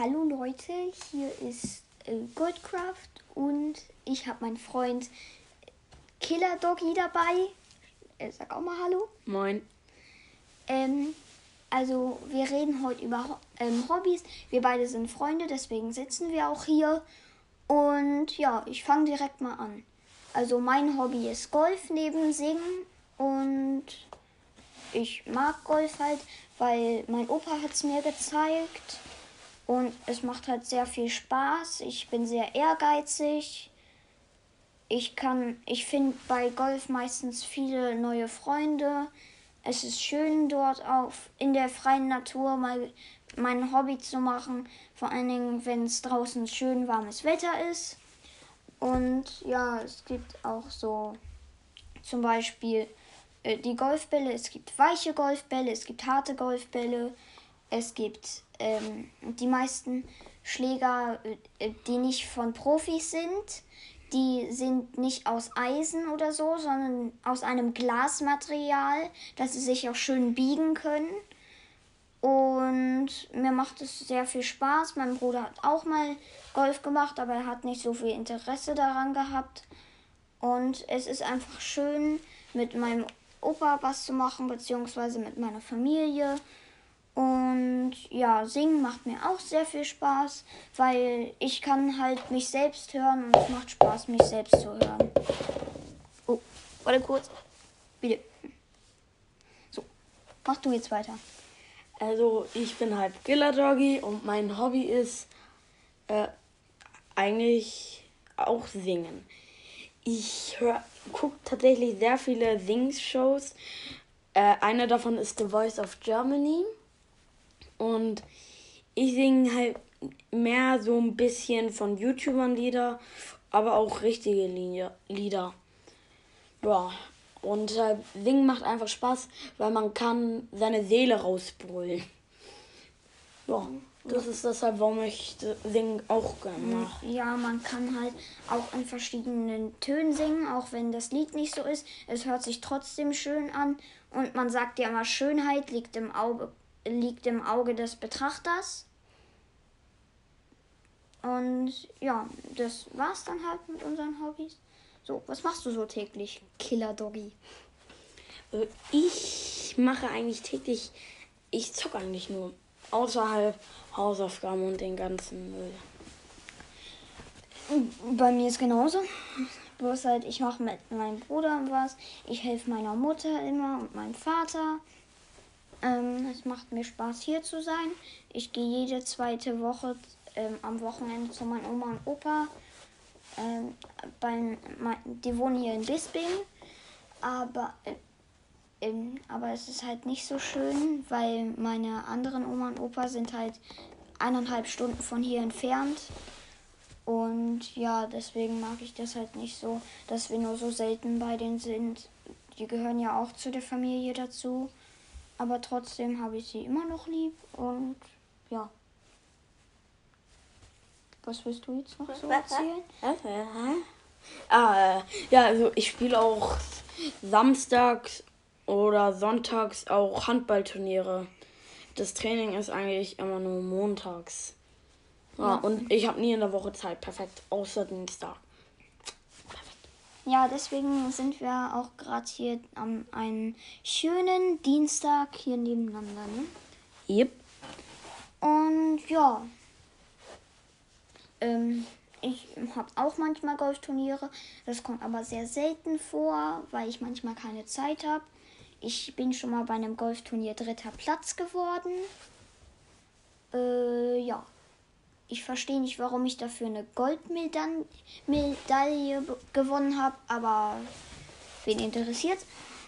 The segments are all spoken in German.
Hallo Leute, hier ist äh, Goldcraft und ich habe meinen Freund Killer Doggy dabei. Äh, sag auch mal Hallo. Moin. Ähm, also wir reden heute über Ho ähm, Hobbys. Wir beide sind Freunde, deswegen sitzen wir auch hier. Und ja, ich fange direkt mal an. Also mein Hobby ist Golf neben Singen und ich mag Golf halt, weil mein Opa hat es mir gezeigt und es macht halt sehr viel Spaß. Ich bin sehr ehrgeizig. Ich kann, ich finde bei Golf meistens viele neue Freunde. Es ist schön dort auf in der freien Natur mal mein Hobby zu machen, vor allen Dingen wenn es draußen schön warmes Wetter ist. Und ja, es gibt auch so zum Beispiel äh, die Golfbälle. Es gibt weiche Golfbälle, es gibt harte Golfbälle, es gibt ähm, die meisten Schläger, äh, die nicht von Profis sind, die sind nicht aus Eisen oder so, sondern aus einem Glasmaterial, dass sie sich auch schön biegen können. Und mir macht es sehr viel Spaß. Mein Bruder hat auch mal Golf gemacht, aber er hat nicht so viel Interesse daran gehabt. Und es ist einfach schön, mit meinem Opa was zu machen, beziehungsweise mit meiner Familie. Und ja, singen macht mir auch sehr viel Spaß, weil ich kann halt mich selbst hören und es macht Spaß, mich selbst zu hören. Oh, warte kurz. Bitte. So, mach du jetzt weiter. Also ich bin halt Killer Doggy und mein Hobby ist äh, eigentlich auch singen. Ich gucke tatsächlich sehr viele Sing-Shows. Äh, eine davon ist The Voice of Germany. Und ich singe halt mehr so ein bisschen von YouTubern Lieder, aber auch richtige Lieder. Ja, und äh, Singen macht einfach Spaß, weil man kann seine Seele rausbrüllen. Ja, das ist deshalb, warum ich Singen auch gerne mache. Ja, man kann halt auch in verschiedenen Tönen singen, auch wenn das Lied nicht so ist. Es hört sich trotzdem schön an. Und man sagt ja immer, Schönheit liegt im Auge liegt im Auge des Betrachters. Und ja, das war's dann halt mit unseren Hobbys. So, was machst du so täglich, Killer Doggy? Äh, ich mache eigentlich täglich, ich zocke eigentlich nur außerhalb Hausaufgaben und den ganzen Müll. Bei mir ist genauso. Bloß halt, ich mache mit meinem Bruder was. Ich helfe meiner Mutter immer und meinem Vater. Ähm, es macht mir Spaß hier zu sein. Ich gehe jede zweite Woche ähm, am Wochenende zu meinen Oma und Opa. Ähm, bei, die wohnen hier in Bisping, aber, äh, aber es ist halt nicht so schön, weil meine anderen Oma und Opa sind halt eineinhalb Stunden von hier entfernt. Und ja, deswegen mag ich das halt nicht so, dass wir nur so selten bei denen sind. Die gehören ja auch zu der Familie dazu. Aber trotzdem habe ich sie immer noch lieb und ja. Was willst du jetzt noch so erzählen? Ah, ja, also ich spiele auch samstags oder sonntags auch Handballturniere. Das Training ist eigentlich immer nur montags. Ja, ja. und ich habe nie in der Woche Zeit. Perfekt. Außer Dienstag. Ja, deswegen sind wir auch gerade hier am einen schönen Dienstag hier nebeneinander, ne? Yep. Und ja. Ähm, ich habe auch manchmal Golfturniere. Das kommt aber sehr selten vor, weil ich manchmal keine Zeit habe. Ich bin schon mal bei einem Golfturnier dritter Platz geworden. Äh, ja. Ich verstehe nicht, warum ich dafür eine Goldmedaille gewonnen habe, aber wen interessiert?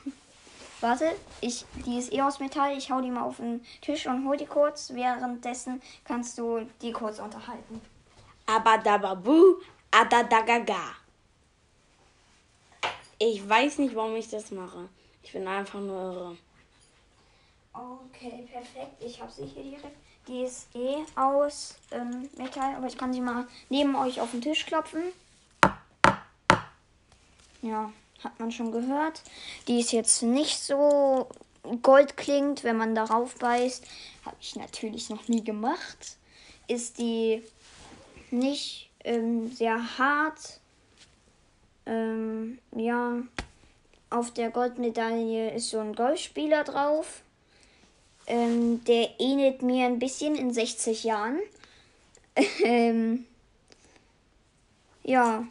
Warte, ich, die ist eh aus Metall. Ich hau die mal auf den Tisch und hol die kurz. Währenddessen kannst du die kurz unterhalten. Abadababu, adadagaga. Ich weiß nicht, warum ich das mache. Ich bin einfach nur irre. Okay, perfekt. Ich habe sie hier direkt. Die ist eh aus ähm, Metall, aber ich kann sie mal neben euch auf den Tisch klopfen. Ja, hat man schon gehört. Die ist jetzt nicht so gold klingt, wenn man darauf beißt. Habe ich natürlich noch nie gemacht. ist die nicht ähm, sehr hart. Ähm, ja, auf der Goldmedaille ist so ein Golfspieler drauf. Ähm, der ähnelt mir ein bisschen in 60 Jahren. ähm, ja,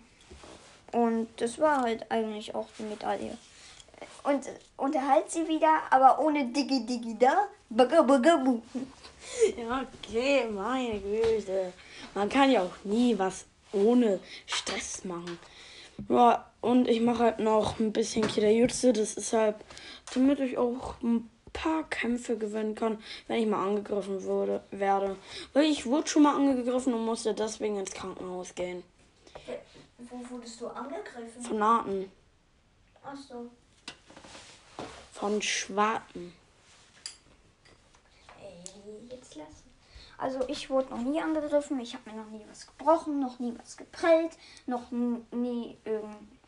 und das war halt eigentlich auch die Medaille. Und unterhalt sie wieder, aber ohne Digi Digi da. Bugga Bu. Ja, okay, meine Güte. Man kann ja auch nie was ohne Stress machen. Ja, und ich mache halt noch ein bisschen Kirajutsu. Das ist halt, damit ich auch ein paar Kämpfe gewinnen kann, wenn ich mal angegriffen wurde, werde. Weil ich wurde schon mal angegriffen und musste deswegen ins Krankenhaus gehen. Wo wurdest du angegriffen? Von Naten. Ach so. Von Schwarten. Ey, jetzt lassen. Also ich wurde noch nie angegriffen, ich habe mir noch nie was gebrochen, noch nie was geprellt, noch nie irgend.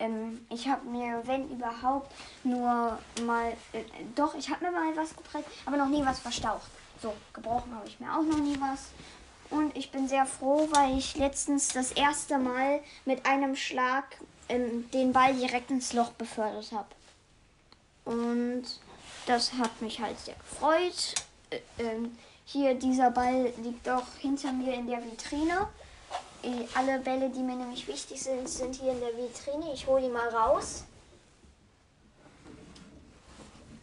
Ähm, ich habe mir, wenn überhaupt, nur mal. Äh, doch, ich habe mir mal was geprellt, aber noch nie was verstaucht. So, gebrochen habe ich mir auch noch nie was. Und ich bin sehr froh, weil ich letztens das erste Mal mit einem Schlag ähm, den Ball direkt ins Loch befördert habe. Und das hat mich halt sehr gefreut. Ä- ähm, hier, dieser Ball liegt auch hinter mir in der Vitrine. Äh, Alle Bälle, die mir nämlich wichtig sind, sind hier in der Vitrine. Ich hole die mal raus.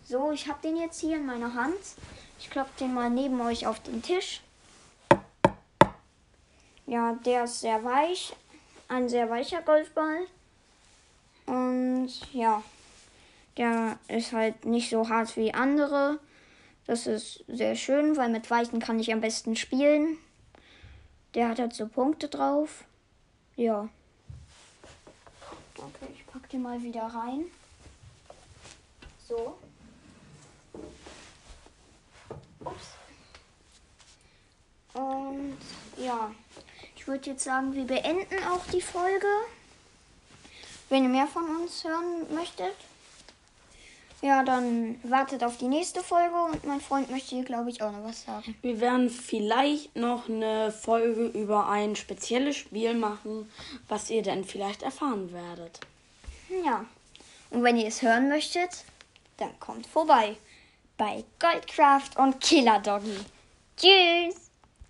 So, ich habe den jetzt hier in meiner Hand. Ich kloppe den mal neben euch auf den Tisch. Ja, der ist sehr weich. Ein sehr weicher Golfball. Und ja, der ist halt nicht so hart wie andere. Das ist sehr schön, weil mit weichen kann ich am besten spielen. Der hat halt so Punkte drauf. Ja. Okay, ich pack den mal wieder rein. So. Ups. Und ja, ich würde jetzt sagen, wir beenden auch die Folge. Wenn ihr mehr von uns hören möchtet. Ja, dann wartet auf die nächste Folge und mein Freund möchte hier, glaube ich, auch noch was sagen. Wir werden vielleicht noch eine Folge über ein spezielles Spiel machen, was ihr dann vielleicht erfahren werdet. Ja. Und wenn ihr es hören möchtet, dann kommt vorbei bei Goldcraft und Killer Doggy. Tschüss!